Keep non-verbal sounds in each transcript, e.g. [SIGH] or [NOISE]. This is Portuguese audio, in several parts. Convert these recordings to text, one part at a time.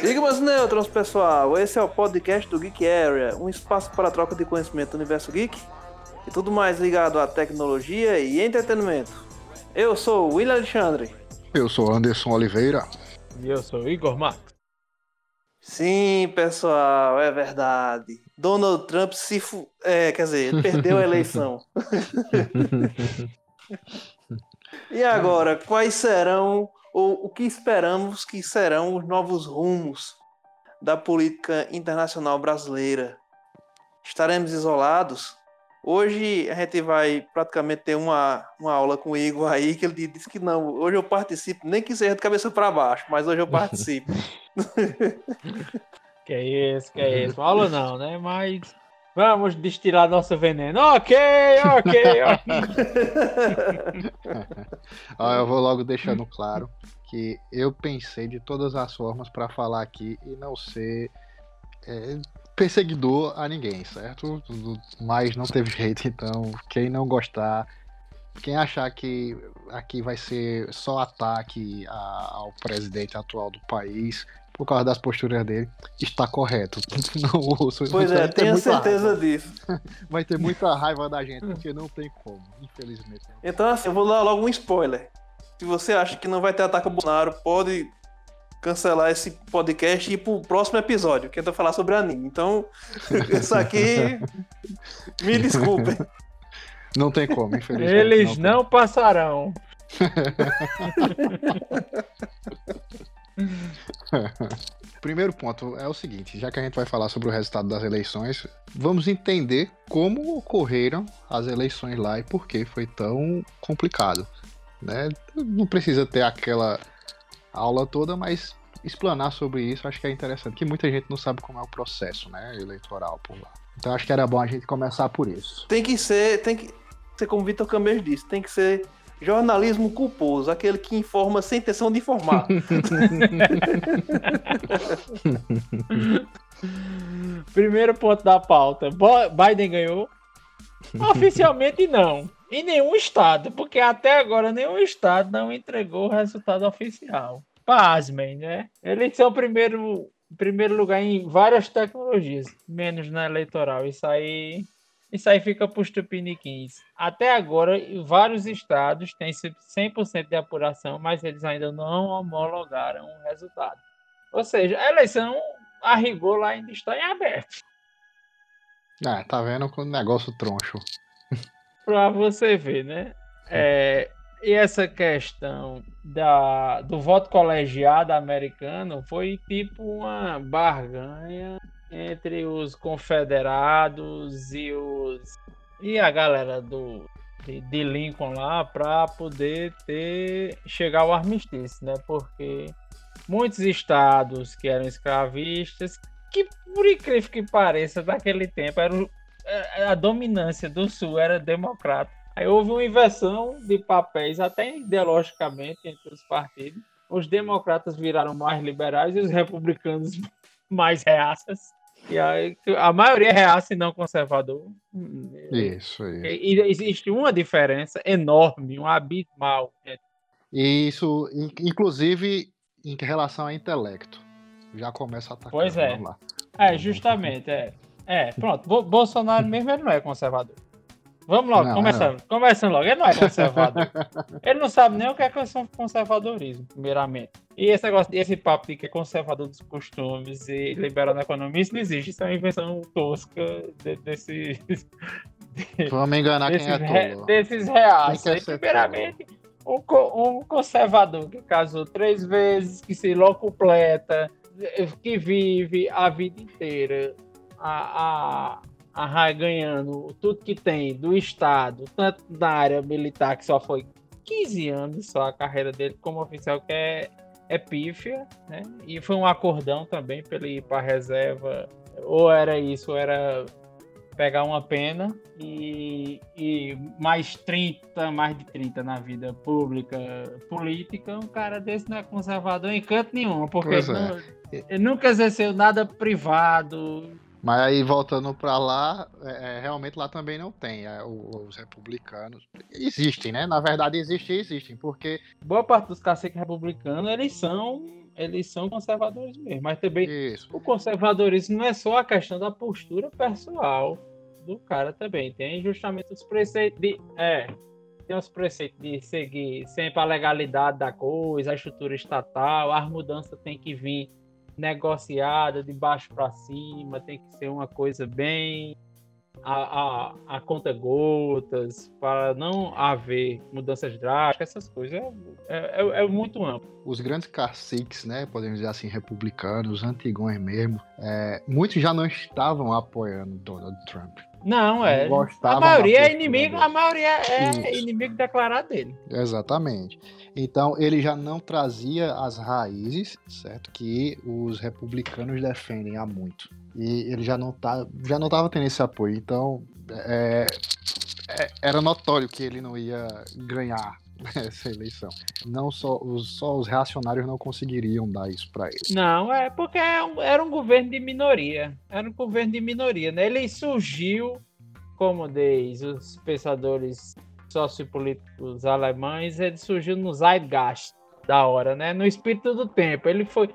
Sigmas Neutrons, pessoal. Esse é o podcast do Geek Area, um espaço para troca de conhecimento do universo geek e tudo mais ligado à tecnologia e entretenimento. Eu sou o William Alexandre. Eu sou Anderson Oliveira. E eu sou o Igor Marques. Sim, pessoal, é verdade. Donald Trump se fu... é, quer dizer, ele perdeu a [LAUGHS] eleição. [LAUGHS] e agora, quais serão ou o que esperamos que serão os novos rumos da política internacional brasileira? Estaremos isolados? Hoje a gente vai praticamente ter uma, uma aula com o Igor aí, que ele disse que não, hoje eu participo, nem que seja de cabeça para baixo, mas hoje eu participo. [LAUGHS] Que é isso, que é isso. Aula não, né? Mas vamos destilar nosso veneno. Ok, ok, ok. [LAUGHS] Ah, eu vou logo deixando claro que eu pensei de todas as formas para falar aqui e não ser é, perseguidor a ninguém, certo? Mas não teve [LAUGHS] jeito, então quem não gostar, quem achar que aqui vai ser só ataque a- ao presidente atual do país por causa das posturas dele, está correto. [LAUGHS] Não ouço. Pois é, muita certeza raiva. disso. [LAUGHS] Vai ter muita raiva da gente, porque não tem como, infelizmente. Então, assim, eu vou dar logo um spoiler. Se você acha que não vai ter ataque ao Bolsonaro, pode cancelar esse podcast e ir pro próximo episódio, que eu vou falar sobre anime. Então, [LAUGHS] isso aqui. Me [LAUGHS] desculpem. Não tem como, infelizmente. Eles tem. não passarão. [LAUGHS] Primeiro ponto é o seguinte, já que a gente vai falar sobre o resultado das eleições, vamos entender como ocorreram as eleições lá e por que foi tão complicado. Né? Não precisa ter aquela aula toda, mas explanar sobre isso acho que é interessante, que muita gente não sabe como é o processo né, eleitoral por lá. Então acho que era bom a gente começar por isso. Tem que ser. Tem que ser como o Vitor Campbell disse, tem que ser jornalismo culposo, aquele que informa sem intenção de informar. [LAUGHS] Primeiro ponto da pauta. Biden ganhou? [LAUGHS] Oficialmente não. Em nenhum estado, porque até agora nenhum estado não entregou o resultado oficial. Pasmem, né? Eles são primeiro, primeiro lugar em várias tecnologias, menos na eleitoral. Isso aí, isso aí fica para os tupiniquins. Até agora, vários estados têm 100% de apuração, mas eles ainda não homologaram o resultado. Ou seja, a eleição, a rigor, lá ainda está em aberto. Ah, tá vendo com o negócio troncho. Pra você ver, né? É, e essa questão da, do voto colegiado americano foi tipo uma barganha entre os confederados e os e a galera do de, de Lincoln lá para poder ter chegar ao armistício, né? Porque muitos estados que eram escravistas, que por incrível que pareça, naquele tempo eram a a dominância do Sul era democrata. Aí houve uma inversão de papéis, até ideologicamente, entre os partidos. Os democratas viraram mais liberais e os republicanos [LAUGHS] mais reaças. E aí, a maioria é reaça e não conservador. Isso, isso. E existe uma diferença enorme, um abismal. Isso, in- inclusive, em relação a intelecto. Já começa a atacar. Pois é. É, justamente, é. É, pronto. Bo- Bolsonaro mesmo ele não é conservador. Vamos logo, Não, começando. Começando logo, ele não é conservador. ele não sabe nem o que é conservadorismo, primeiramente. E esse negócio, esse papo de que é conservador dos costumes e liberal na economia, isso não existe. Isso é uma invenção tosca de- desses, Vamos enganar quem é tolo. desses reais. Ser primeiramente, um, um conservador que casou três vezes, que se locupleta, que vive a vida inteira a, a, a ganhando tudo que tem do Estado, tanto na área militar, que só foi 15 anos só a carreira dele como oficial, que é, é pífia, né? E foi um acordão também para ele ir para reserva. Ou era isso, ou era pegar uma pena e, e mais 30, mais de 30 na vida pública, política, um cara desse não é conservador em canto nenhum, porque ele, é. não- ele nunca exerceu nada privado. Mas aí voltando pra lá, é, é, realmente lá também não tem. é, os republicanos existem, né? Na verdade existem, existem, porque Boa parte dos caciques republicanos, eles são eles são conservadores mesmo. Mas também Isso. o conservadorismo não é só a questão da postura pessoal do cara também. Tem justamente os preceitos de. É, tem os preceitos de seguir sempre a legalidade da coisa, a estrutura estatal, as mudanças tem que vir negociada de baixo para cima, tem que ser uma coisa bem a, a, a conta gotas, para não haver mudanças drásticas, essas coisas. É, é, é muito amplo. Os grandes caciques, né, podemos dizer assim, republicanos, antigões mesmo, é, muitos já não estavam apoiando Donald Trump. Não, é. Não a maioria é inimigo, dele. a maioria é Isso. inimigo declarado dele. Exatamente. Então ele já não trazia as raízes, certo, que os republicanos defendem há muito. E ele já não tá, já não estava tendo esse apoio. Então é, é- era notório que ele não ia ganhar [LAUGHS] essa eleição. Não só os, só os reacionários não conseguiriam dar isso para ele. Não, é porque é era um governo de minoria. Era um governo de minoria, né? Ele surgiu, como diz os pensadores sociopolíticos alemães, ele surgiu no zeitgeist da hora, né? No espírito do tempo. Ele foi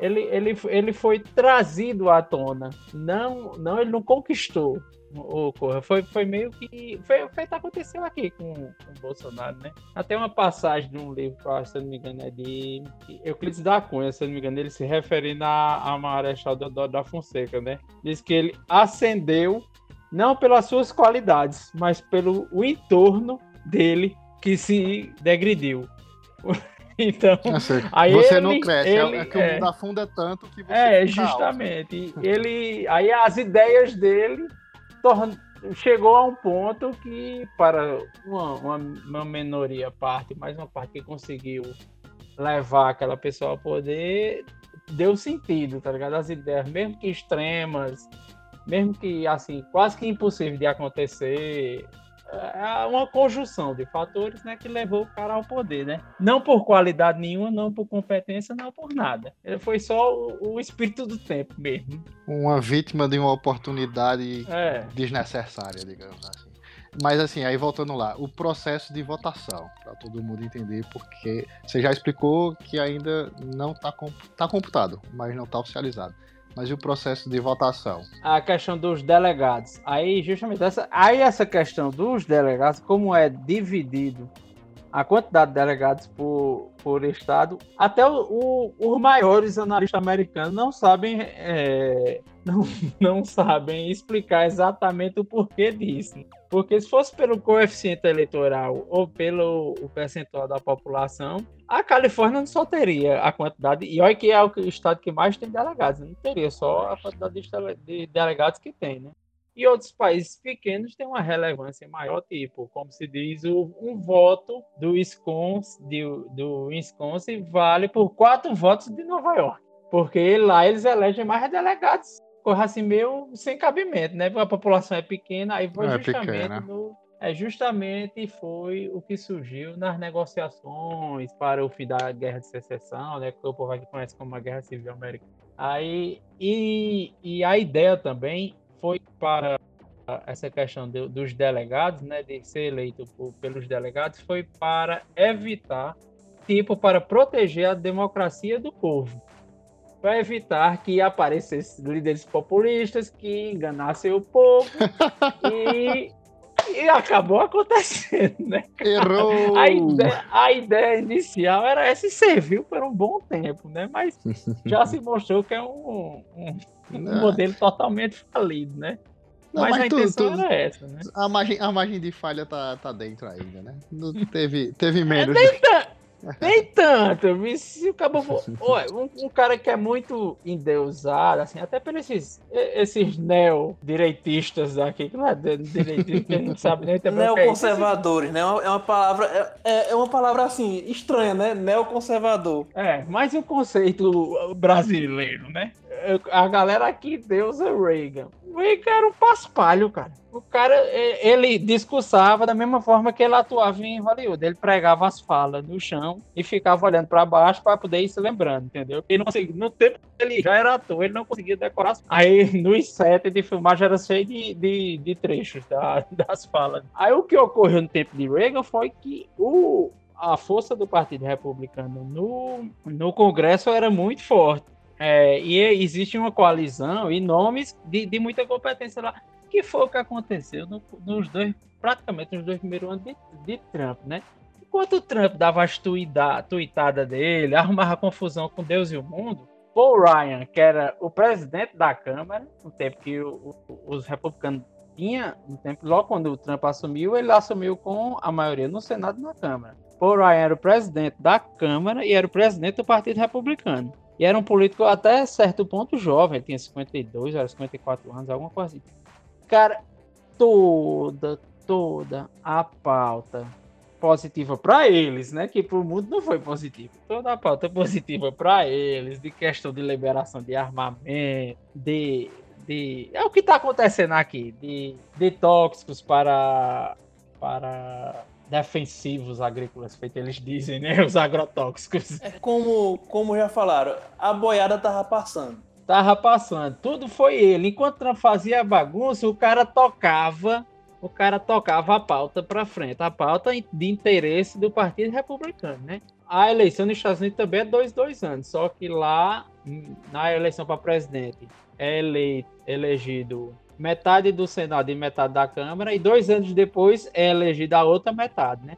ele, ele, ele foi trazido à tona. Não, não ele não conquistou o Corra. Foi, foi meio que. Foi feito aconteceu aqui com, com o Bolsonaro, né? Até uma passagem de um livro, que se não me engano, é de Euclides da Cunha, se não me engano, ele se referindo a, a Marechal Deodoro da Fonseca, né? Diz que ele ascendeu não pelas suas qualidades, mas pelo o entorno dele que se degrediu. Então, Aí você não ele- cresce, é- ele- é que o é. mundo afunda tanto que você é, alto. justamente. Ele, aí as ideias dele chegou a um ponto que para uma, uma, uma minoria parte, mais uma parte que conseguiu levar aquela pessoa ao poder, deu sentido, tá ligado? As ideias, mesmo que extremas, mesmo que assim, quase que impossível de acontecer, é uma conjunção de fatores, né, que levou o cara ao poder, né? Não por qualidade nenhuma, não por competência, não por nada. Ele foi só o, o espírito do tempo mesmo. Uma vítima de uma oportunidade É. desnecessária, digamos assim. Mas assim, aí voltando lá, o processo de votação, para todo mundo entender, porque você já explicou que ainda não está tá computado, mas não está oficializado. Mas e o processo de votação? a questão dos delegados. Aí, justamente, essa, aí essa questão dos delegados, como é dividido a quantidade de delegados por, por estado, até o, o- os maiores analistas americanos não sabem é, não, [LAUGHS] não sabem explicar exatamente o porquê disso. Porque se fosse pelo coeficiente eleitoral ou pelo o percentual da população, a Califórnia não só teria a quantidade, e olha que é o estado que mais tem delegados, não teria só a quantidade de delegados que tem, né? E outros países pequenos têm uma relevância maior, tipo, como se diz, o- um voto do Wisconsin, de- do Wisconsin vale por quatro votos de Nova York. Porque lá eles elegem mais delegados. Corra assim meio sem cabimento, né? A população é pequena, aí foi É justamente pequena. no. É justamente foi o que surgiu nas negociações para o fim da guerra de secessão, né? Que o povo aqui conhece como a Guerra Civil Americana. Aí, e, e a ideia também foi para essa questão dos delegados, né, de ser eleito por- pelos delegados, foi para evitar, tipo, para proteger a democracia do povo. Para evitar que aparecessem líderes populistas que enganassem o povo [LAUGHS] e, e acabou acontecendo, né? Errou! A ideia, a ideia inicial era essa e serviu por um bom tempo, né? Mas [LAUGHS] já se mostrou que é um, um- um modelo totalmente falido, né? não, mas, mas a tu- intenção tu- era essa, né? a, margem, a margem de falha tá, tá dentro ainda, né? Não teve, teve menos. Nem [LAUGHS] tanto, vi se o cabo for... Olha, um, um cara que é muito endeusado, assim, até por esses, esses neo-direitistas aqui, que não é direitista, que a gente sabe nem também o que é. Neoconservadores, né? É uma- É palavra. É, é uma palavra assim, estranha, né? Neoconservador. É, mais um conceito brasileiro, né? A galera aqui deusa Reagan. Reagan era um paspalho, cara. O cara, ele discursava da mesma forma que ele atuava em Hollywood. Ele pregava as falas no chão e ficava olhando para baixo para poder ir se lembrando, entendeu? Ele não conseguia, no tempo que ele já era ator, ele não conseguia decorar. as- Aí nos sets de filmagem era cheio de, de, de trechos da- das falas. Aí o que ocorreu no tempo de Reagan foi que o, a força do Partido Republicano no, no Congresso era muito forte. É, e existe uma coalizão e nomes de, de muita competência lá, que foi o que aconteceu no, nos dois, praticamente nos dois primeiros anos de, de Trump, né? Enquanto o Trump dava as tuida, tuitadas dele, arrumava confusão com Deus e o mundo, Paul Ryan, que era o presidente da Câmara, no tempo que o, o, os republicanos tinha, no tempo, logo quando o Trump assumiu, ele assumiu com a maioria no Senado e na Câmara. Paul Ryan era o presidente da Câmara e era o presidente do Partido Republicano. E era um político até certo ponto jovem, ele tinha 52, era 54 anos, alguma coisa assim. Cara, toda, toda a pauta positiva para eles, né? Que para o mundo não foi positiva. Toda a pauta positiva para eles, de questão de liberação de armamento, de de. É o que está acontecendo aqui, de, de tóxicos para. para defensivos agrícolas, feito eles dizem, né? Os agrotóxicos. É como, como já falaram, a boiada tava passando. Tava passando. Tudo foi ele. Enquanto Trump fazia bagunça, o cara tocava. O cara tocava a pauta para frente, a pauta de interesse do Partido Republicano, né? A eleição nos Estados Unidos também é dois, dois anos, só que lá, na eleição para presidente, é eleito, elegido metade do Senado e metade da Câmara, e dois anos depois é elegida a outra metade, né?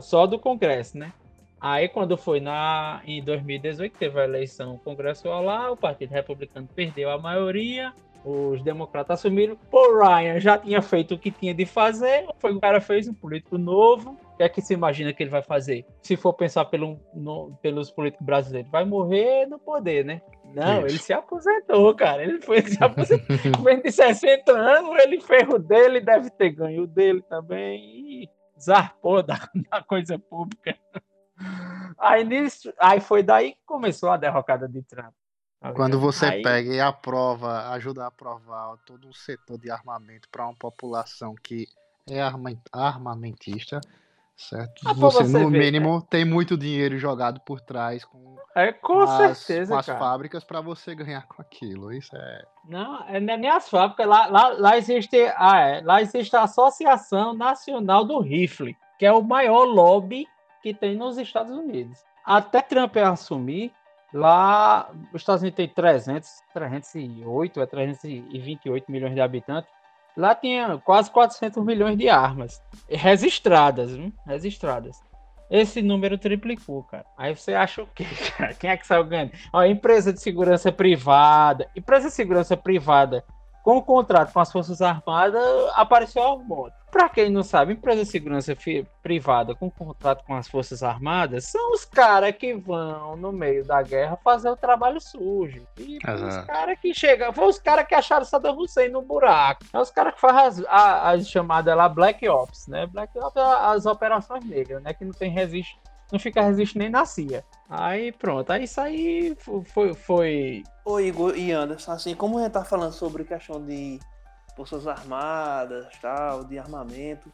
Só do Congresso, né? Aí, quando foi na, em 2018, teve a eleição congressual lá, o Partido Republicano perdeu a maioria, os democratas assumiram. Paul Ryan já tinha feito o que tinha de fazer, foi o cara fez um político novo. O que é que se imagina que ele vai fazer? Se for pensar pelo, no, pelos políticos brasileiros, vai morrer no poder, né? Não, Isso. ele se aposentou, cara. Ele foi se aposentou. De 60 anos, ele ferro dele, deve ter ganho o dele também. E zarpou da, da coisa pública. Aí, nisso, aí foi daí que começou a derrocada de Trump. Quando você aí... pega e aprova, ajuda a aprovar todo um setor de armamento para uma população que é armamentista, certo? Ah, você, você, no ver, mínimo, né? tem muito dinheiro jogado por trás com, é, com as, certeza, com as fábricas para você ganhar com aquilo. Isso é. Não, é, não é nem as fábricas. Lá, lá, lá, existe, ah, é, lá existe a Associação Nacional do Rifle, que é o maior lobby que tem nos Estados Unidos. Até Trump assumir, lá os Estados Unidos tem 300, 308, é 328 milhões de habitantes. Lá tinha quase 400 milhões de armas registradas, hein? registradas. Esse número triplicou, cara. Aí você acha o quê, [LAUGHS] cara? Quem é que saiu ganhando? Ó, empresa de segurança privada. Empresa de segurança privada com o contrato com as Forças Armadas, apareceu a moto. Para quem não sabe, empresa de segurança privada com contrato com as Forças Armadas são os caras que vão no meio da guerra fazer o trabalho sujo. E uhum. os caras que chegam, foi os caras que acharam Saddam Hussein no buraco. É os caras que fazem as, as chamadas lá Black Ops, né? Black Ops é as operações negras, né? Que não tem resiste não fica resistindo nem na CIA. Aí pronto, aí isso aí foi. foi... Ô Igor e Anderson, assim, como a gente tá falando sobre questão de forças armadas, tal, de armamento.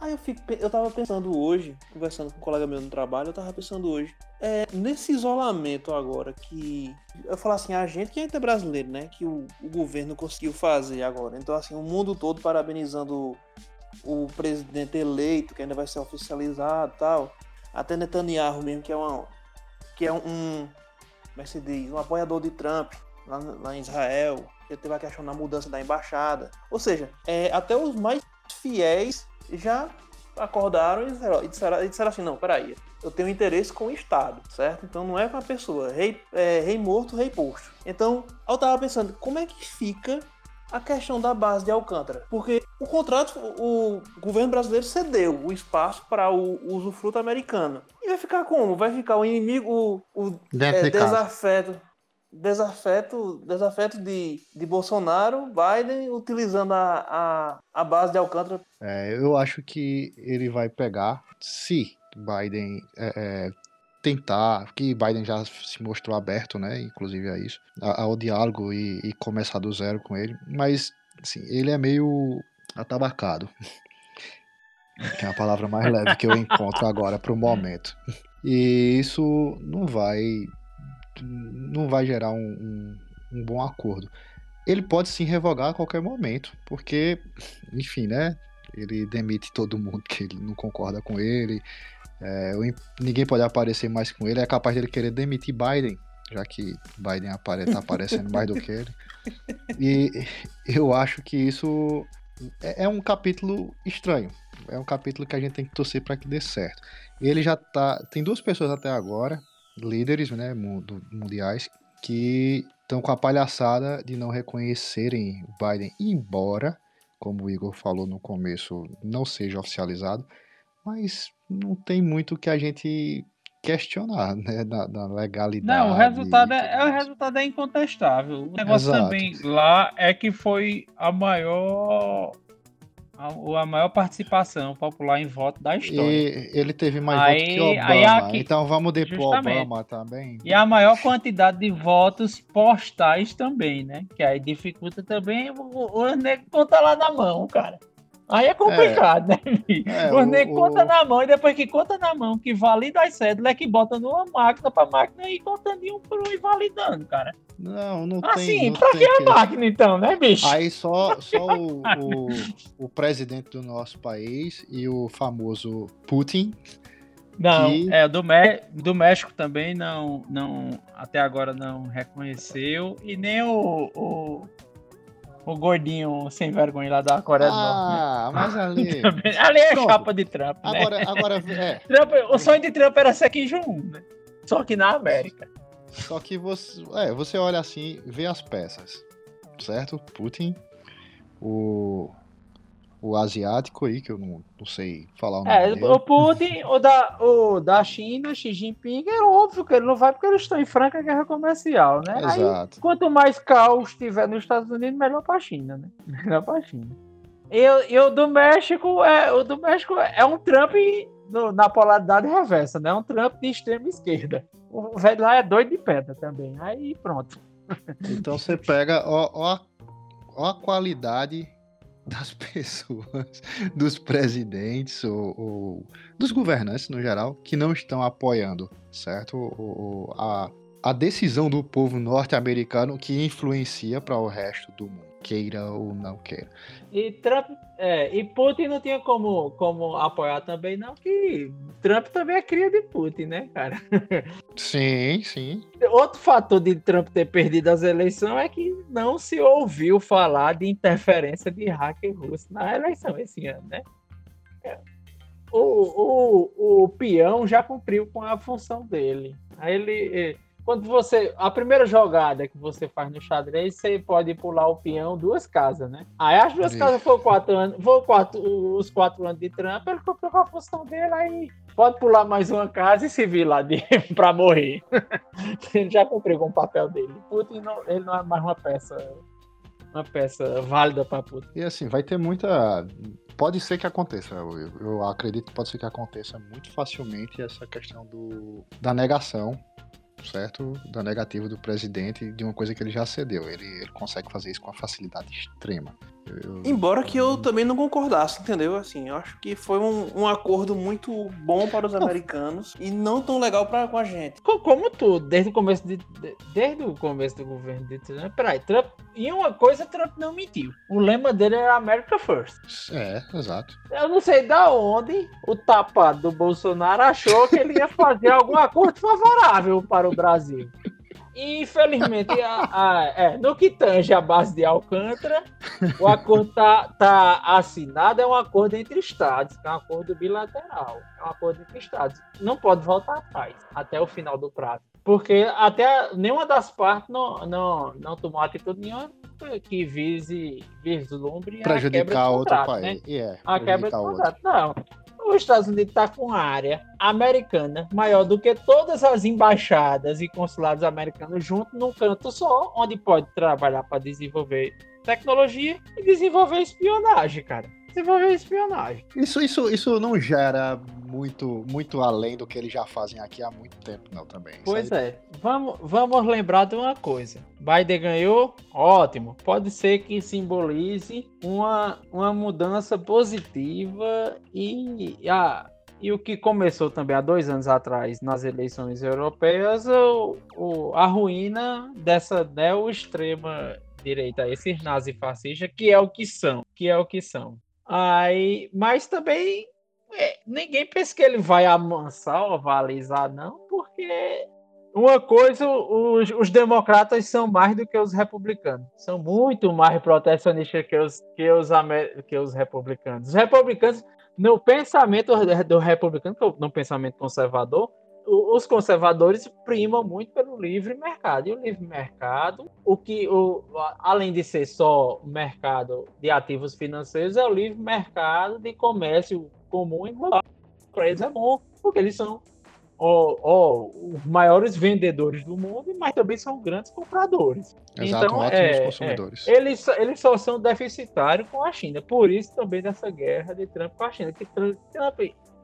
Aí eu, fico, eu tava pensando hoje, conversando com um colega meu no trabalho, eu tava pensando hoje, é, nesse isolamento agora que. Eu falo assim, a gente que é brasileiro, né? Que o, o governo conseguiu fazer agora. Então, assim, o mundo todo parabenizando o presidente eleito, que ainda vai ser oficializado tal até Netanyahu mesmo, que é, uma, que é um, como é que se diz, um apoiador de Trump lá, lá em Israel, ele teve a questão da mudança da embaixada. Ou seja, é, até os mais fiéis já acordaram e disseram, e disseram, e disseram assim, não, peraí, eu tenho interesse com o Estado, certo? Então não é com a pessoa, rei, é, rei morto, rei posto. Então, eu tava pensando, como é que fica a questão da base de Alcântara. Porque o contrato, o governo brasileiro cedeu o espaço para o usufruto americano. E vai ficar como? Vai ficar o inimigo, o, o é, desafeto, desafeto, desafeto de, de Bolsonaro, Biden, utilizando a, a, a base de Alcântara. É, eu acho que ele vai pegar, se Biden é, é, tentar, que Biden já se mostrou aberto, né, inclusive a isso, ao diálogo e, e começar do zero com ele, mas, assim, ele é meio atabacado, que é a palavra mais leve que eu encontro agora para o momento. E isso não vai não vai gerar um, um, um, bom acordo. Ele pode sim revogar a qualquer momento, porque, enfim, né? Ele demite todo mundo que ele não concorda com ele. É, ninguém pode aparecer mais com ele. É capaz dele querer demitir Biden, já que Biden apare, tá aparecendo mais do que ele. [LAUGHS] E eu acho que isso é, é um capítulo estranho. É um capítulo que a gente tem que torcer para que dê certo. Ele já tá. Tem duas pessoas até agora, líderes né, mundiais, que estão com a palhaçada de não reconhecerem Biden, embora, como o Igor falou no começo, não seja oficializado, mas não tem muito que a gente questionar, né, [LAUGHS] da, da legalidade. Não, o resultado é, é, o resultado é incontestável. O negócio Exato. também lá é que foi a maior a, a, maior participação popular em voto da história. E ele teve mais aí, votos que Obama. Aqui, então vamos depor Obama também. E a maior quantidade de votos postais também, né? Que aí dificulta também o, o nego conta lá na mão, cara. Aí é complicado, é. né? É, o conta na mão e depois que conta na mão, que valida as cédulas, é que bota numa máquina pra máquina ir contando um por um e validando, cara. Não, não assim, tem. Assim, pra que a máquina então, né, bicho? Aí só, só o, o, o, presidente do nosso país e o famoso Putin. Não, que... é, do, Me do México também não, não, até agora não reconheceu. E nem o, o o gordinho sem vergonha lá da Coreia ah, do Norte. Né? Ah, mas ali. [LAUGHS] ali é Pronto. chapa de Trump. Né? Agora, agora é. [LAUGHS] Trump, o sonho de Trump era ser Kim Jong-un, né? Só que na América. Só que você, é, você olha assim, vê as peças, certo? Putin, o o asiático aí, que eu não, não sei falar o nome é, dele. O Putin, o da, o da China, Xi Jinping, é óbvio que ele não vai porque eles estão em franca guerra comercial, né? Exato. Aí, quanto mais caos tiver nos Estados Unidos, melhor para a China, né? [LAUGHS] Melhor para a China. E, e o do México, é, o do México é um Trump no, na polaridade reversa, né? É um Trump de extrema esquerda. O velho lá é doido de pedra também. Aí pronto. Então você pega, ó, ó, ó a qualidade das [LAUGHS] pessoas, dos presidentes ou, ou, dos governantes no geral, que não estão apoiando, certo? A, a decisão do povo norte-americano que influencia para o resto do mundo, queira ou não queira. E Trump é, e Putin não tinha como, como apoiar também, não, que Trump também é cria de Putin, né, cara? Sim, sim. Outro fator de Trump ter perdido as eleições é que não se ouviu falar de interferência de hacker russo na eleição esse ano, né? O, o, o peão já cumpriu com a função dele. Aí ele quando você. A primeira jogada que você faz no xadrez, você pode pular o peão duas casas, né? Aí as duas casas foram quatro anos. Foram quatro, os quatro anos de Trump, ele cumpriu com a função dele, aí pode pular mais uma casa e se vir lá de, [LAUGHS] pra morrer. [LAUGHS] ele já cumpriu com o papel dele. Putin não, ele não é mais uma peça. Uma peça válida para Putin. E assim, vai ter muita. Pode ser que aconteça, eu, eu acredito que pode ser que aconteça muito facilmente essa questão do, da negação certo? Da negativa do presidente de uma coisa que ele já cedeu. Ele, ele consegue fazer isso com uma facilidade extrema. Eu... Embora que eu também não concordasse, entendeu? Assim, eu acho que foi um, um acordo muito bom para os americanos e não tão legal para com a gente. Como tudo, desde o começo de, desde o começo do governo de Trump. Peraí, Trump. E uma coisa, Trump não mentiu. O lema dele era America First. É, exato. Eu não sei da onde o tapado do Bolsonaro achou que ele ia fazer algum acordo favorável para o Brasil. Infelizmente, a, a, é, no que tange a base de Alcântara, o acordo tá, tá assinado, é um acordo entre Estados, é um acordo bilateral, é um acordo entre Estados. Não pode voltar atrás até o final do prazo. Porque até nenhuma das partes não, não, não tomou atitude nenhuma que vise, vislumbre prejudicar outro país. Né? Yeah, a quebra do contrato. Não os Estados Unidos está com área americana maior do que todas as embaixadas e consulados americanos juntos num canto só, onde pode trabalhar para desenvolver tecnologia e desenvolver espionagem, cara desenvolver espionagem. Isso, isso, isso não gera muito, muito além do que eles já fazem aqui há muito tempo, não, também. Pois aí... é. Vamos, vamos lembrar de uma coisa. Biden ganhou, ótimo. Pode ser que simbolize uma, uma mudança positiva e a. E o que começou também há dois anos atrás nas eleições europeias, o, o, a ruína dessa neo-extrema direita, esses nazifascistas, que é o que são, que é o que são Aí, mas também é, ninguém pensa que ele vai amansar ou avalizar, não, porque uma coisa, os, os, democratas são mais do que os republicanos. São muito mais protecionistas que os, que os, que os republicanos. Os republicanos, no pensamento do republicano, no pensamento conservador, os conservadores primam muito pelo livre mercado. E o livre mercado, o que, o, além de ser só mercado de ativos financeiros, é o livre mercado de comércio comum e global. Para eles é bom, porque eles são ó, ó, os maiores vendedores do mundo, mas também são grandes compradores. Exato, então, ótimos é, consumidores. É, eles, eles só são deficitários com a China. Por isso também dessa guerra de Trump com a China. Que Trump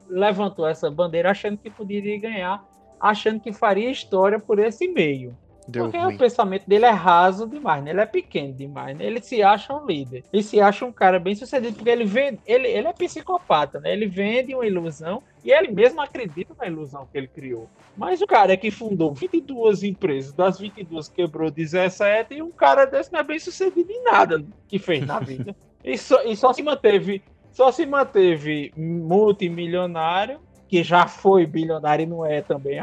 levantou essa bandeira achando que poderia ganhar, achando que faria história por esse meio. Deu Porque ruim. o pensamento dele é raso demais, né? Ele é pequeno demais, né? Ele se acha um líder. Ele se acha um cara bem sucedido, porque ele vende, ele, ele é psicopata, né? Ele vende uma ilusão e ele mesmo acredita na ilusão que ele criou. Mas o cara é que fundou 22 empresas, das 22 quebrou 17 e um cara desse não é bem sucedido em nada que fez na [LAUGHS] vida. e, só, e só se manteve só se manteve multimilionário, que já foi bilionário e não é também,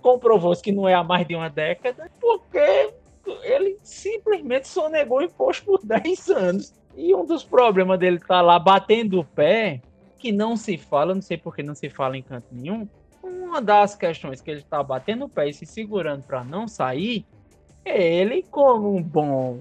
comprovou-se que não é há mais de uma década, porque ele simplesmente sonegou imposto por [LAUGHS] 10 anos. E um dos problemas dele tá lá batendo o pé, que não se fala, não sei por que não se fala em canto nenhum. Uma das questões que ele tá batendo o pé e se segurando para não sair, é ele como um bom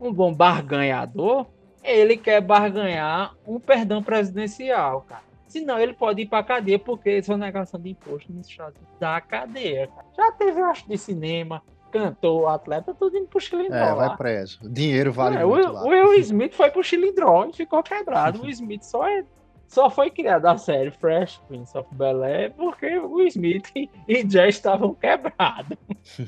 um bom barganhador, ele quer barganhar um perdão presidencial, cara. Senão ele pode ir pra cadeia, porque negação de imposto nos Estados Unidos dá cadeia, cara. Já teve, eu acho, de cinema, cantor, atleta, tudo indo pro Chilindró. É, vai preso. Dinheiro vale é, muito o, lá. O Will Smith foi pro Chilindró e ficou quebrado. [LAUGHS] o Smith só é só foi criada a série Fresh Prince of Bel-Air porque o Smith e Jay estavam quebrados. [LAUGHS]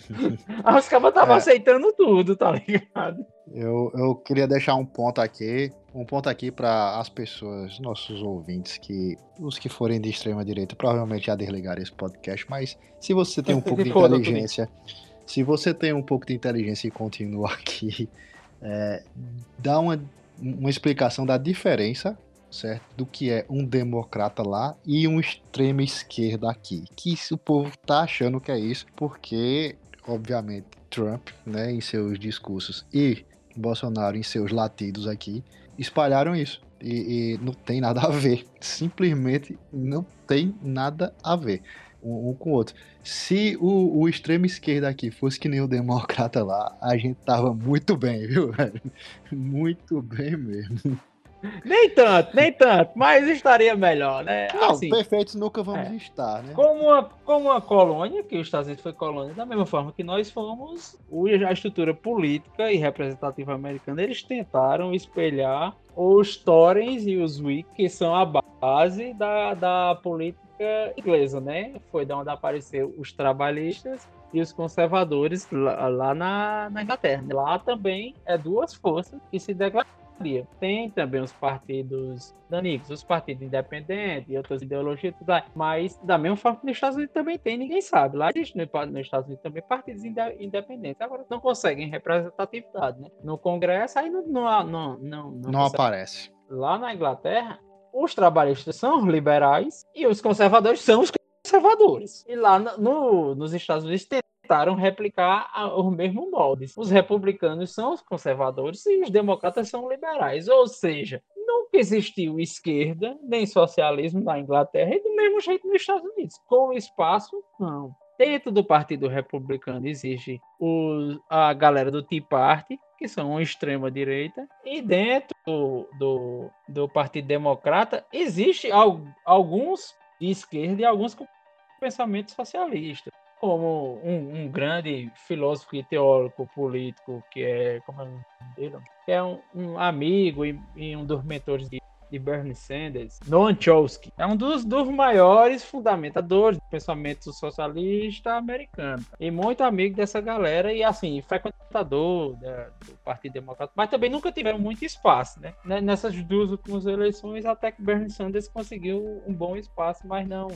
Os caras estavam é. aceitando tudo, tá ligado? Eu, eu queria deixar um ponto aqui, um ponto aqui para as pessoas, nossos ouvintes, que os que forem de extrema direita provavelmente já desligaram esse podcast, mas se você tem um [LAUGHS] pouco de inteligência, se você tem um pouco de inteligência e continua [LAUGHS] aqui, é, dá uma, uma explicação da diferença certo? Do que é um democrata lá e um extrema esquerda aqui. Que o povo tá achando que é isso, porque, obviamente, Trump, né, em seus discursos e Bolsonaro em seus latidos aqui, espalharam isso. E, e não tem nada a ver. Simplesmente não tem nada a ver um, um com o outro. Se o, o extremo esquerda aqui fosse que nem o democrata lá, a gente tava muito bem, viu, velho? [LAUGHS] Muito bem mesmo. Nem tanto, nem tanto, mas estaria melhor, né? Não, assim, perfeitos nunca vamos é, estar, né? Como uma, como uma colônia, que os Estados Unidos foi colônia, da mesma forma que nós fomos, a estrutura política e representativa americana, eles tentaram espelhar os Torrens e os Wick, que são a base da, da política inglesa, né? Foi da onde apareceu os trabalhistas e os conservadores lá, lá na, na Inglaterra. Lá também é duas forças que se declaram tem também os partidos danicos, os partidos independentes e outras ideologias, tudo lá. mas da mesma forma que nos Estados Unidos também tem, ninguém sabe. Lá existe nos Estados Unidos também partidos independentes. Agora não conseguem representatividade, né? No Congresso aí não, não, não, não, não, não aparece. Lá na Inglaterra, os trabalhistas são liberais e os conservadores são os conservadores. E lá no, nos Estados Unidos tem tentaram replicar o mesmo molde. Os republicanos são os conservadores e os democratas são liberais. Ou seja, nunca existiu esquerda nem socialismo na Inglaterra e do mesmo jeito nos Estados Unidos. Com espaço, não. Dentro do Partido Republicano existe o, a galera do Tea Party, que são extrema direita, e dentro do, do, do Partido Democrata existe al, alguns de esquerda e alguns com pensamento socialista como um, um, grande filósofo e teórico político que é como é dele? Que é um, um amigo e, e, um dos mentores de, de Bernie Sanders, Noam Chomsky. É um dos, dos maiores fundamentadores do pensamento socialista americano e muito amigo dessa galera e assim frequentador da, do Partido Democrata, mas também nunca tiveram muito espaço, né? Nessas duas últimas eleições até que Bernie Sanders conseguiu um bom espaço, mas não,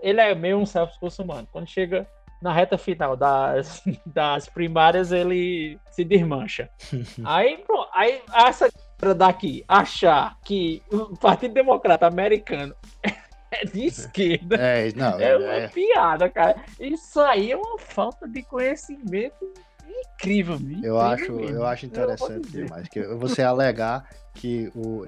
ele é meio um self-discurso humano. Quando chega na reta final das, [LAUGHS] das primárias ele se desmancha. [LAUGHS] aí, pô, aí essa daqui achar que o Partido Democrata Americano é de esquerda é, não, é uma é... piada, cara. Isso aí é uma falta de conhecimento incrível, incrível eu acho, eu acho interessante demais que você alegar que o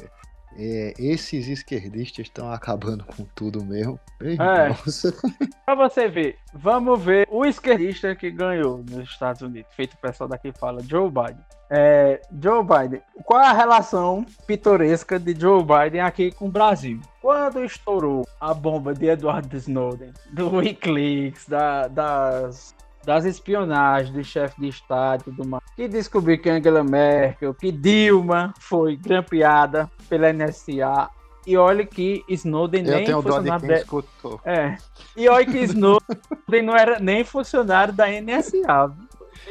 é, esses esquerdistas estão acabando com tudo mesmo. É. [LAUGHS] pra você ver, vamos ver o esquerdista que ganhou nos Estados Unidos. Feito o pessoal daqui fala, Joe Biden. É, Joe Biden, qual a relação pitoresca de Joe Biden aqui com o Brasil? Quando estourou a bomba de Edward Snowden, do Wikileaks, da, das das espionagens do chefe de Estado e tudo mais, que descobriu que Angela Merkel, que Dilma foi grampeada pela NSA. E olha que Snowden Eu nem funcionário da... escutou. É. E olha que Snowden não era nem funcionário da NSA.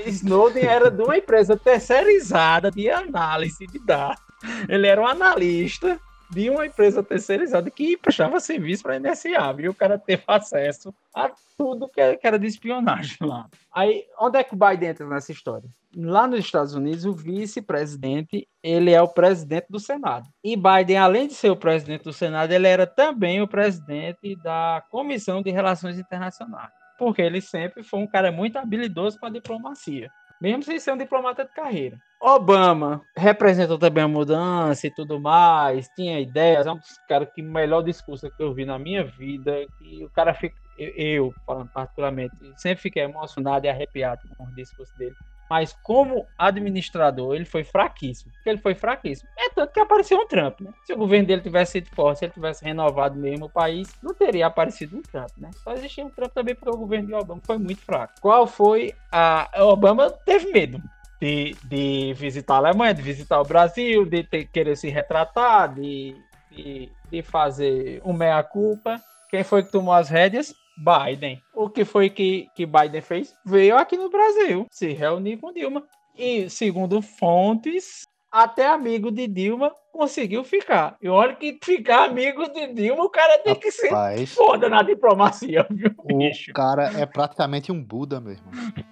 Snowden era de uma empresa terceirizada de análise de dados. Ele era um analista de uma empresa terceirizada que prestava serviço para a NSA, viu? O cara teve acesso a tudo que era de espionagem lá. Aí, onde é que o Biden entra nessa história? Lá nos Estados Unidos, o vice-presidente, ele é o presidente do Senado. E Biden, além de ser o presidente do Senado, ele era também o presidente da Comissão de Relações Internacionais. Porque ele sempre foi um cara muito habilidoso com a diplomacia mesmo sem ser um diplomata de carreira. Obama representou também a mudança e tudo mais, tinha ideias, é um dos caras que melhor discurso que eu vi na minha vida, o cara fica, eu, falando particularmente, sempre fiquei emocionado e arrepiado com o discurso dele mas como administrador ele foi fraquíssimo. Ele foi fraquíssimo. É tanto que apareceu um Trump, né? Se o governo dele tivesse sido forte, se ele tivesse renovado mesmo o país, não teria aparecido um Trump, né? Só existia um Trump também porque o governo de Obama foi muito fraco. Qual foi a... Obama teve medo de, de visitar a Alemanha, de visitar o Brasil, de ter, querer se retratar, de, de, de fazer um meia-culpa. Quem foi que tomou as rédeas? Biden. O que foi que, que Biden fez? Veio aqui no Brasil se reunir com Dilma. E, segundo fontes, até amigo de Dilma conseguiu ficar. E olha que ficar amigo de Dilma, o cara tem que ser foda na diplomacia, viu, O bicho? cara é praticamente um Buda mesmo.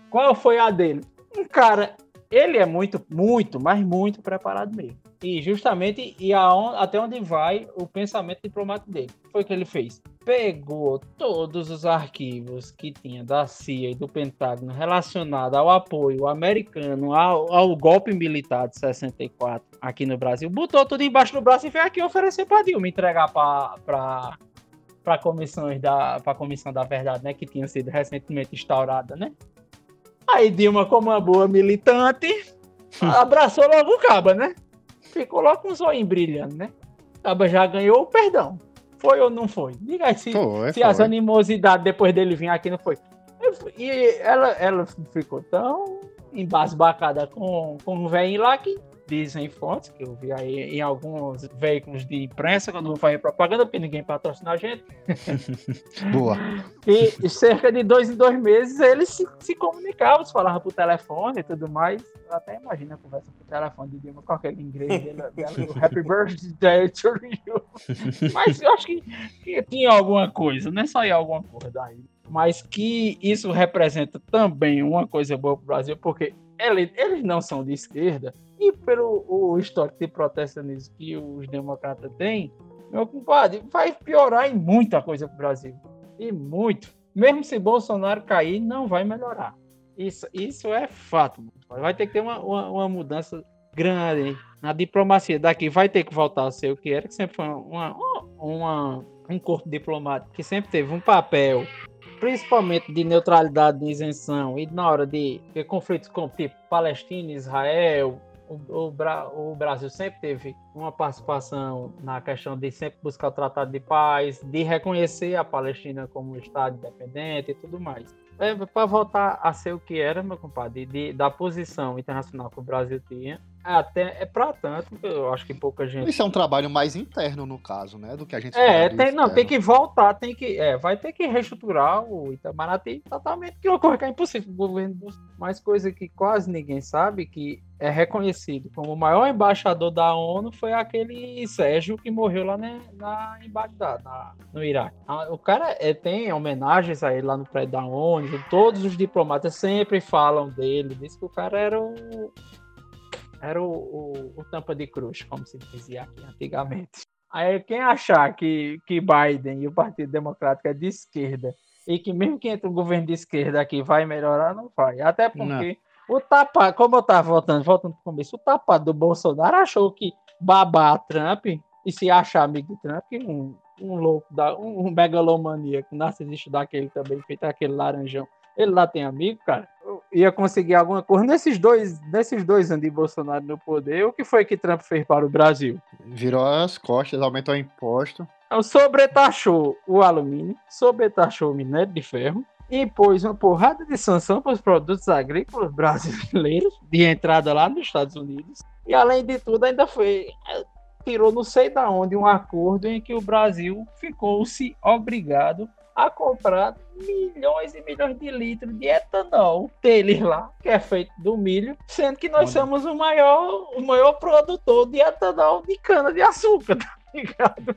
Qual foi a dele? Um cara, ele é muito, muito, mas muito preparado mesmo. E justamente e aonde, até onde vai o pensamento diplomático dele. Foi o que ele fez. Pegou todos os arquivos que tinha da CIA e do Pentágono relacionado ao apoio americano ao, ao golpe militar de 64 aqui no Brasil, botou tudo embaixo do braço e veio aqui oferecer para Dilma entregar para para comissões da para comissão da verdade, né, que tinha sido recentemente instaurada, né? Aí Dilma, como uma boa militante, abraçou logo o caba, né? ficou lá com os olhos brilhando, né? Aba já ganhou o perdão. Foi ou não foi? Diga aí se, foi, se foi. as animosidades depois dele vir aqui não foi. E ela, ela ficou tão embasbacada com, com o velho lá que dizem fontes, que eu vi aí em alguns veículos de imprensa, quando vou fazer propaganda, porque ninguém patrocina a gente. [LAUGHS] Boa. E cerca de dois em dois meses eles se, se comunicavam, se falavam por telefone e tudo mais. Eu até imagino a conversa por telefone de Dilma com aquele inglês dela, dela [LAUGHS] Happy Birthday to you. Mas eu acho que, que tinha alguma coisa, não é só alguma coisa aí mas que isso representa também uma coisa boa para o Brasil, porque eles não são de esquerda, e pelo o histórico de protecionismo que os democratas têm, meu compadre, vai piorar em muita coisa para o Brasil. E muito. Mesmo se Bolsonaro cair, não vai melhorar. Isso, isso é fato. Vai ter que ter uma, uma, uma mudança grande na diplomacia daqui. Vai ter que voltar a ser o que era, que sempre foi uma, uma, um corpo diplomático que sempre teve um papel principalmente de neutralidade de isenção e na hora de, de conflitos como tipo Palestina, Israel, o, o, o, Brasil sempre teve uma participação na questão de sempre buscar o tratado de paz, de reconhecer a Palestina como um Estado independente e tudo mais. É, para voltar a ser o que era, meu compadre, de, da posição internacional que o Brasil tinha, até é para tanto, eu acho que pouca gente. Isso é um trabalho mais interno, no caso, né? Do que a gente É, tem, não, tem que voltar, tem que. É, vai ter que reestruturar o Itamaraty totalmente, que coisa que é impossível o governo. Mais coisa que quase ninguém sabe, que é reconhecido como o maior embaixador da ONU foi aquele Sérgio que morreu lá na, na em Bagdá, na, no Iraque. Ah, o cara é, tem homenagens a ele lá no prédio da ONU, todos os diplomatas sempre falam dele, diz que o cara era o Era o, o, o tampa de cruz, como se dizia aqui antigamente. Aí quem achar que, que Biden e o Partido Democrático é de esquerda e que mesmo que entre um governo de esquerda aqui vai melhorar, não vai. Até porque não. o tapado, como eu estava voltando, voltando para o começo, o tapado do Bolsonaro achou que babar Trump e se achar amigo de Trump, um, um louco, da, um, um megalomaníaco narcisista daquele também, feito aquele laranjão, ele lá tem amigo, cara, ia conseguir alguma coisa nesses dois, nesses dois anos de Bolsonaro no poder. O que foi que Trump fez para o Brasil? Virou as costas, aumentou o imposto. Então, sobretaxou o alumínio, sobretaxou o minério de ferro, impôs uma porrada de sanção para os produtos agrícolas brasileiros de entrada lá nos Estados Unidos. E além de tudo, ainda foi tirou não sei da onde um acordo em que o Brasil ficou-se obrigado a comprar milhões e milhões de litros de etanol deles lá, que é feito do milho, sendo que nós somos o maior, o maior produtor de etanol de cana de açúcar, [LAUGHS] tá ligado?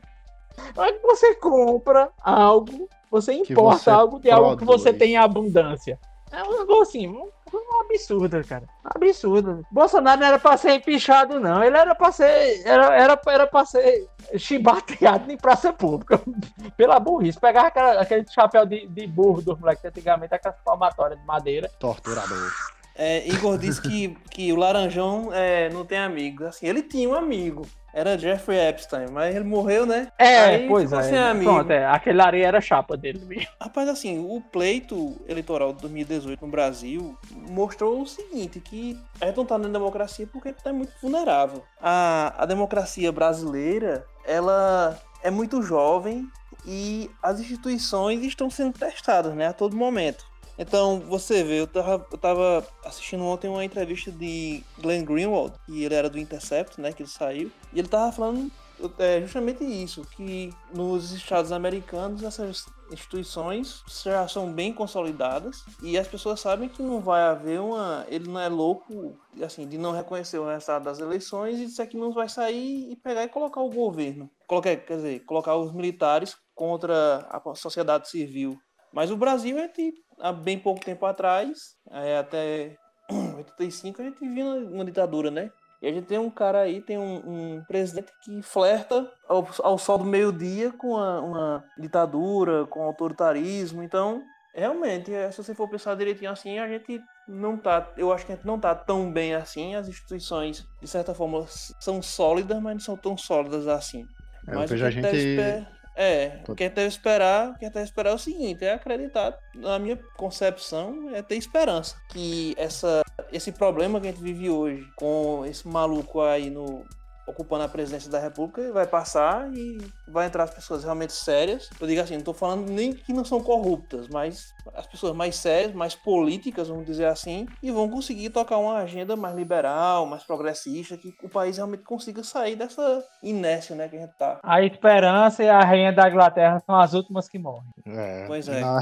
Mas você compra algo, você importa você algo de algo que você tem em abundância. É um negócio assim, um absurdo, cara. Absurdo. Bolsonaro não era pra ser empichado, não. Ele era pra ser. Era, era, era pra ser chibateado em praça pública. [LAUGHS] Pela burrice. Pegava aquela, aquele chapéu de, de burro do moleque antigamente, aquelas palmatórias de madeira. Torturador. É, Igor disse que, que o Laranjão é, não tem amigo. Assim, ele tinha um amigo era Jeffrey Epstein, mas ele morreu, né? É, Aí pois é. Sem amigo. Pronto, é, aquele areia era chapa dele mesmo. Rapaz, assim, o pleito eleitoral de 2018 no Brasil mostrou o seguinte, que a gente não tá na democracia porque é muito vulnerável. A, a democracia brasileira, ela é muito jovem e as instituições estão sendo testadas, né, a todo momento. Então, você vê, eu tava, eu tava assistindo ontem uma entrevista de Glenn Greenwald, que ele era do Intercept, né, que ele saiu, e ele tava falando é, justamente isso, que nos Estados Americanos essas instituições já são bem consolidadas e as pessoas sabem que não vai haver uma. Ele não é louco assim de não reconhecer o resultado das eleições e disser que não vai sair e pegar e colocar o governo. Colocar, quer dizer, colocar os militares contra a sociedade civil. Mas o Brasil é de há bem pouco tempo atrás, é, até [CLEARS THROAT] 85, a gente viu uma ditadura, né? E a gente tem um cara aí, tem um, um presidente que flerta ao, ao sol do meio-dia com uma, uma, ditadura, com autoritarismo. Então, realmente, é, se você for pensar direitinho assim, a gente não tá. Eu acho que a gente não tá tão bem assim. As instituições, de certa forma, são sólidas, mas não são tão sólidas assim. É, mas vejo a gente. É, o que a gente deve esperar, o que a gente deve esperar é o seguinte, é acreditar, na minha concepção, é ter esperança que essa, esse problema que a gente vive hoje, com esse maluco aí no, ocupando a presidência da República, vai passar e vai entrar as pessoas realmente sérias. Eu digo assim, não estou falando nem que não são corruptas, mas as pessoas mais sérias, mais políticas, vamos dizer assim, e vão conseguir tocar uma agenda mais liberal, mais progressista, que o país realmente consiga sair dessa inércia né, que a gente está. A esperança e a rainha da Inglaterra são as últimas que morrem. É, pois é. Na,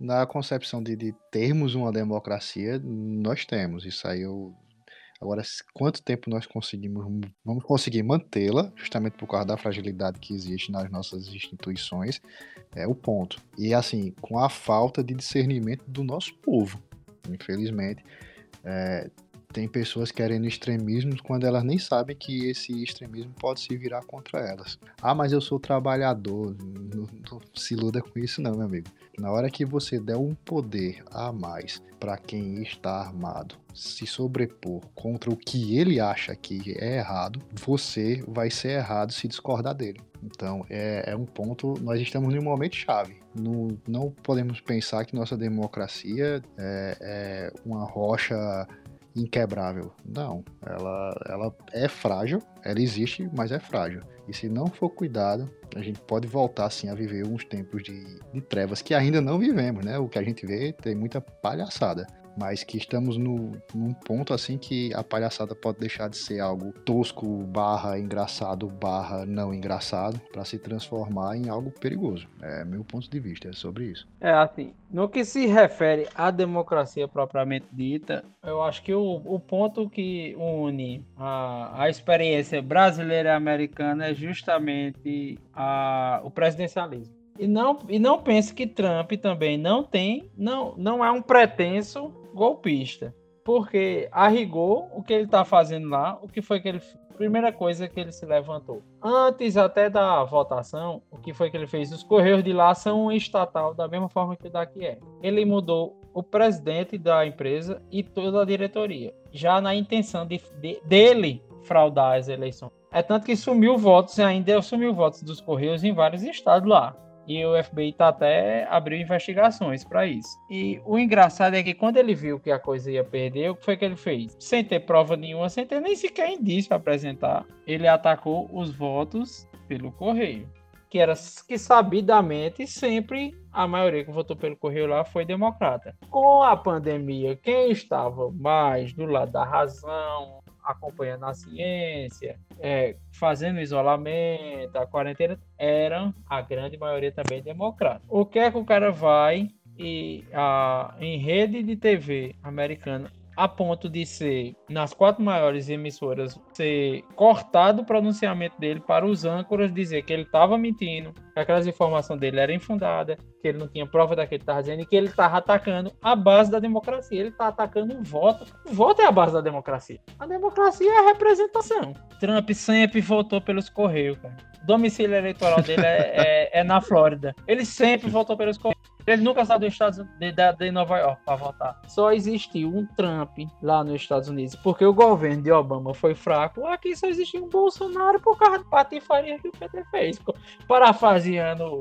na concepção de, de termos uma democracia, nós temos. Isso aí eu Agora, quanto tempo nós conseguimos, vamos conseguir mantê-la, justamente por causa da fragilidade que existe nas nossas instituições, é o ponto. E assim, com a falta de discernimento do nosso povo, infelizmente. É, tem pessoas querendo extremismos quando elas nem sabem que esse extremismo pode se virar contra elas. Ah, mas eu sou trabalhador. Não, não se iluda com isso, não, meu amigo. Na hora que você der um poder a mais para quem está armado se sobrepor contra o que ele acha que é errado, você vai ser errado se discordar dele. Então é, é um ponto. Nós estamos num momento chave. Não, não podemos pensar que nossa democracia é, é uma rocha inquebrável. Não, ela, ela é frágil, ela existe, mas é frágil. E se não for cuidado, a gente pode voltar assim a viver uns tempos de, de trevas que ainda não vivemos, né? O que a gente vê tem muita palhaçada mas que estamos no, num ponto assim que a palhaçada pode deixar de ser algo tosco, barra engraçado, barra não engraçado, para se transformar em algo perigoso. É meu ponto de vista, é sobre isso. É assim, no que se refere à democracia propriamente dita, eu acho que o, o ponto que une a, a experiência brasileira e americana é justamente a, o presidencialismo. E não, e não pense que Trump também não tem, não, não é um pretenso golpista. Porque, a rigor, o que ele está fazendo lá, o que foi que ele. Primeira coisa que ele se levantou. Antes até da votação, o que foi que ele fez? Os Correios de lá são estatal, da mesma forma que o daqui é. Ele mudou o presidente da empresa e toda a diretoria, já na intenção de, de, dele fraudar as eleições. É tanto que sumiu votos e ainda sumiu votos dos Correios em vários estados lá. E o FBI tá até abriu investigações para isso. E o engraçado é que quando ele viu que a coisa ia perder, o que foi que ele fez? Sem ter prova nenhuma, sem ter nem sequer indício para apresentar, ele atacou os votos pelo correio. Que era que sabidamente sempre a maioria que votou pelo correio lá foi democrata. Com a pandemia, quem estava mais do lado da razão, acompanhando a ciência, é, fazendo isolamento, a quarentena, eram a grande maioria também democrata. O que é que o cara vai e a, em rede de TV americana a ponto de ser, nas quatro maiores emissoras, ser cortado o pronunciamento dele para os âncoras dizer que ele estava mentindo, que aquelas informações dele eram infundadas, que ele não tinha prova daquilo que estava dizendo e que ele estava atacando a base da democracia. Ele está atacando o voto. O voto é a base da democracia. A democracia é a representação. Trump sempre votou pelos Correios, cara. O domicílio eleitoral dele é, é, é na Flórida. Ele sempre votou pelos Correios. Ele nunca saiu dos Estados de, de, de Nova York para votar. Só existiu um Trump lá nos Estados Unidos, porque o governo de Obama foi fraco. Aqui só existiu um Bolsonaro por causa de patifaria que o PT fez. Parafraseando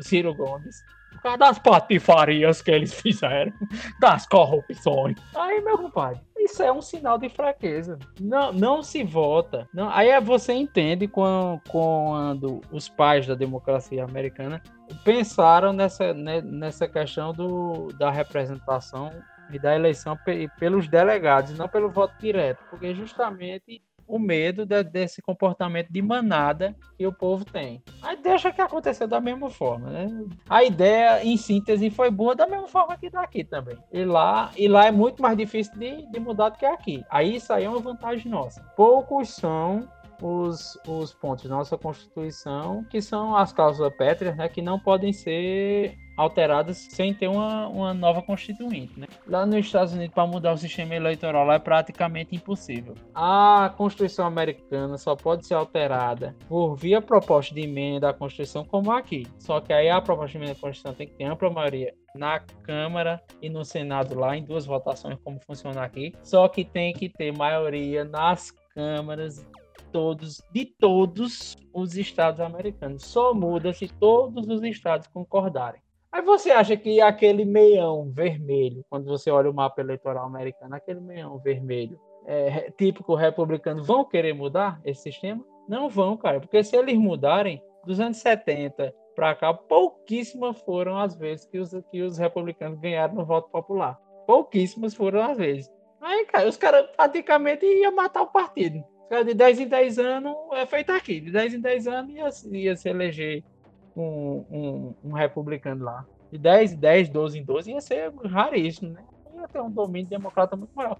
Ciro Gomes. Por causa das patifarias que eles [LAUGHS] fizeram, das corrupções. Aí, meu compadre, isso é um sinal de fraqueza. Não, não se vota. Não, aí é você entende quando, quando os pais da democracia americana pensaram nessa, né, nessa questão do, da representação e da eleição pelos delegados, não pelo voto direto, porque justamente o medo de, desse comportamento de manada que o povo tem. Aí deixa que aconteceu da mesma forma, né? A ideia, em síntese, foi boa da mesma forma que daqui também. E lá, e lá é muito mais difícil de, de mudar do que aqui. Aí isso aí é uma vantagem nossa. Poucos são os, os pontos da nossa Constituição, que são as cláusulas pétreas, né, que não podem ser alteradas sem ter uma, uma nova constituinte. Né? Lá nos Estados Unidos, para mudar o sistema eleitoral lá é praticamente impossível. A Constituição americana só pode ser alterada por via proposta de emenda à Constituição, como aqui. Só que aí a proposta de emenda à Constituição tem que ter ampla maioria na Câmara e no Senado lá, em duas votações, como funciona aqui. Só que tem que ter maioria nas câmaras todos, de todos os estados americanos. Só muda se todos os estados concordarem. Aí você acha que aquele meião vermelho, quando você olha o mapa eleitoral americano, aquele meião vermelho é, típico republicano, vão querer mudar esse sistema? Não vão, cara, porque se eles mudarem, dos anos 70 para cá, pouquíssimas foram as vezes que os, que os republicanos ganharam no voto popular. Pouquíssimas foram as vezes. Aí, cara, os caras praticamente iam matar o partido de 10 em 10 anos é feito aqui. De 10 em 10 anos ia, ia se eleger um, um, um, republicano lá. De 10 em 10, 12 em 12 ia ser raríssimo, né? Ia ter um domínio democrata muito maior.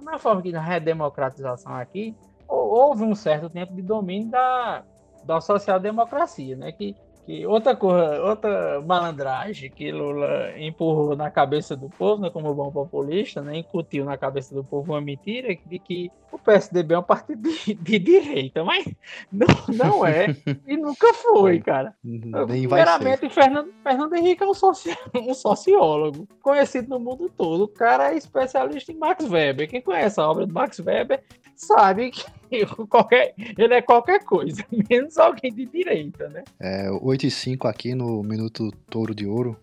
Mesma forma que na redemocratização aqui, houve um certo tempo de domínio da, da social-democracia, né? Que que outra coisa, outra malandragem que Lula empurrou na cabeça do povo, né, como bom populista, né, incutiu na cabeça do povo uma mentira de que o PSDB é um partido de, de direita, mas [LAUGHS] não, não é e nunca foi, cara. Nem Primeiramente, Fernando, Fernando Henrique é um, soci, [LAUGHS] um sociólogo conhecido no mundo todo. O cara é especialista em Max Weber. Quem conhece a obra de Max Weber sabe que [LAUGHS] qualquer, ele é qualquer coisa, menos alguém de direita, né? É, 8 e 5 aqui no Minuto Touro de Ouro.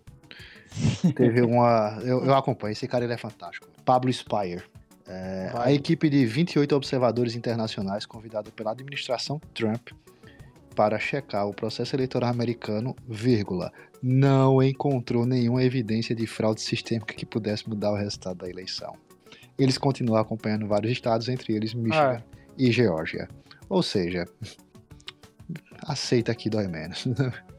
Teve uma. Eu, eu acompanho, esse cara ele é fantástico. Pablo Spire. É, a equipe de 28 observadores internacionais convidada pela administração Trump para checar o processo eleitoral americano, vírgula, não encontrou nenhuma evidência de fraude sistêmica que pudesse mudar o resultado da eleição. Eles continuam acompanhando vários estados, entre eles Michigan ah. e Geórgia. Ou seja, aceita que dói menos. [LAUGHS]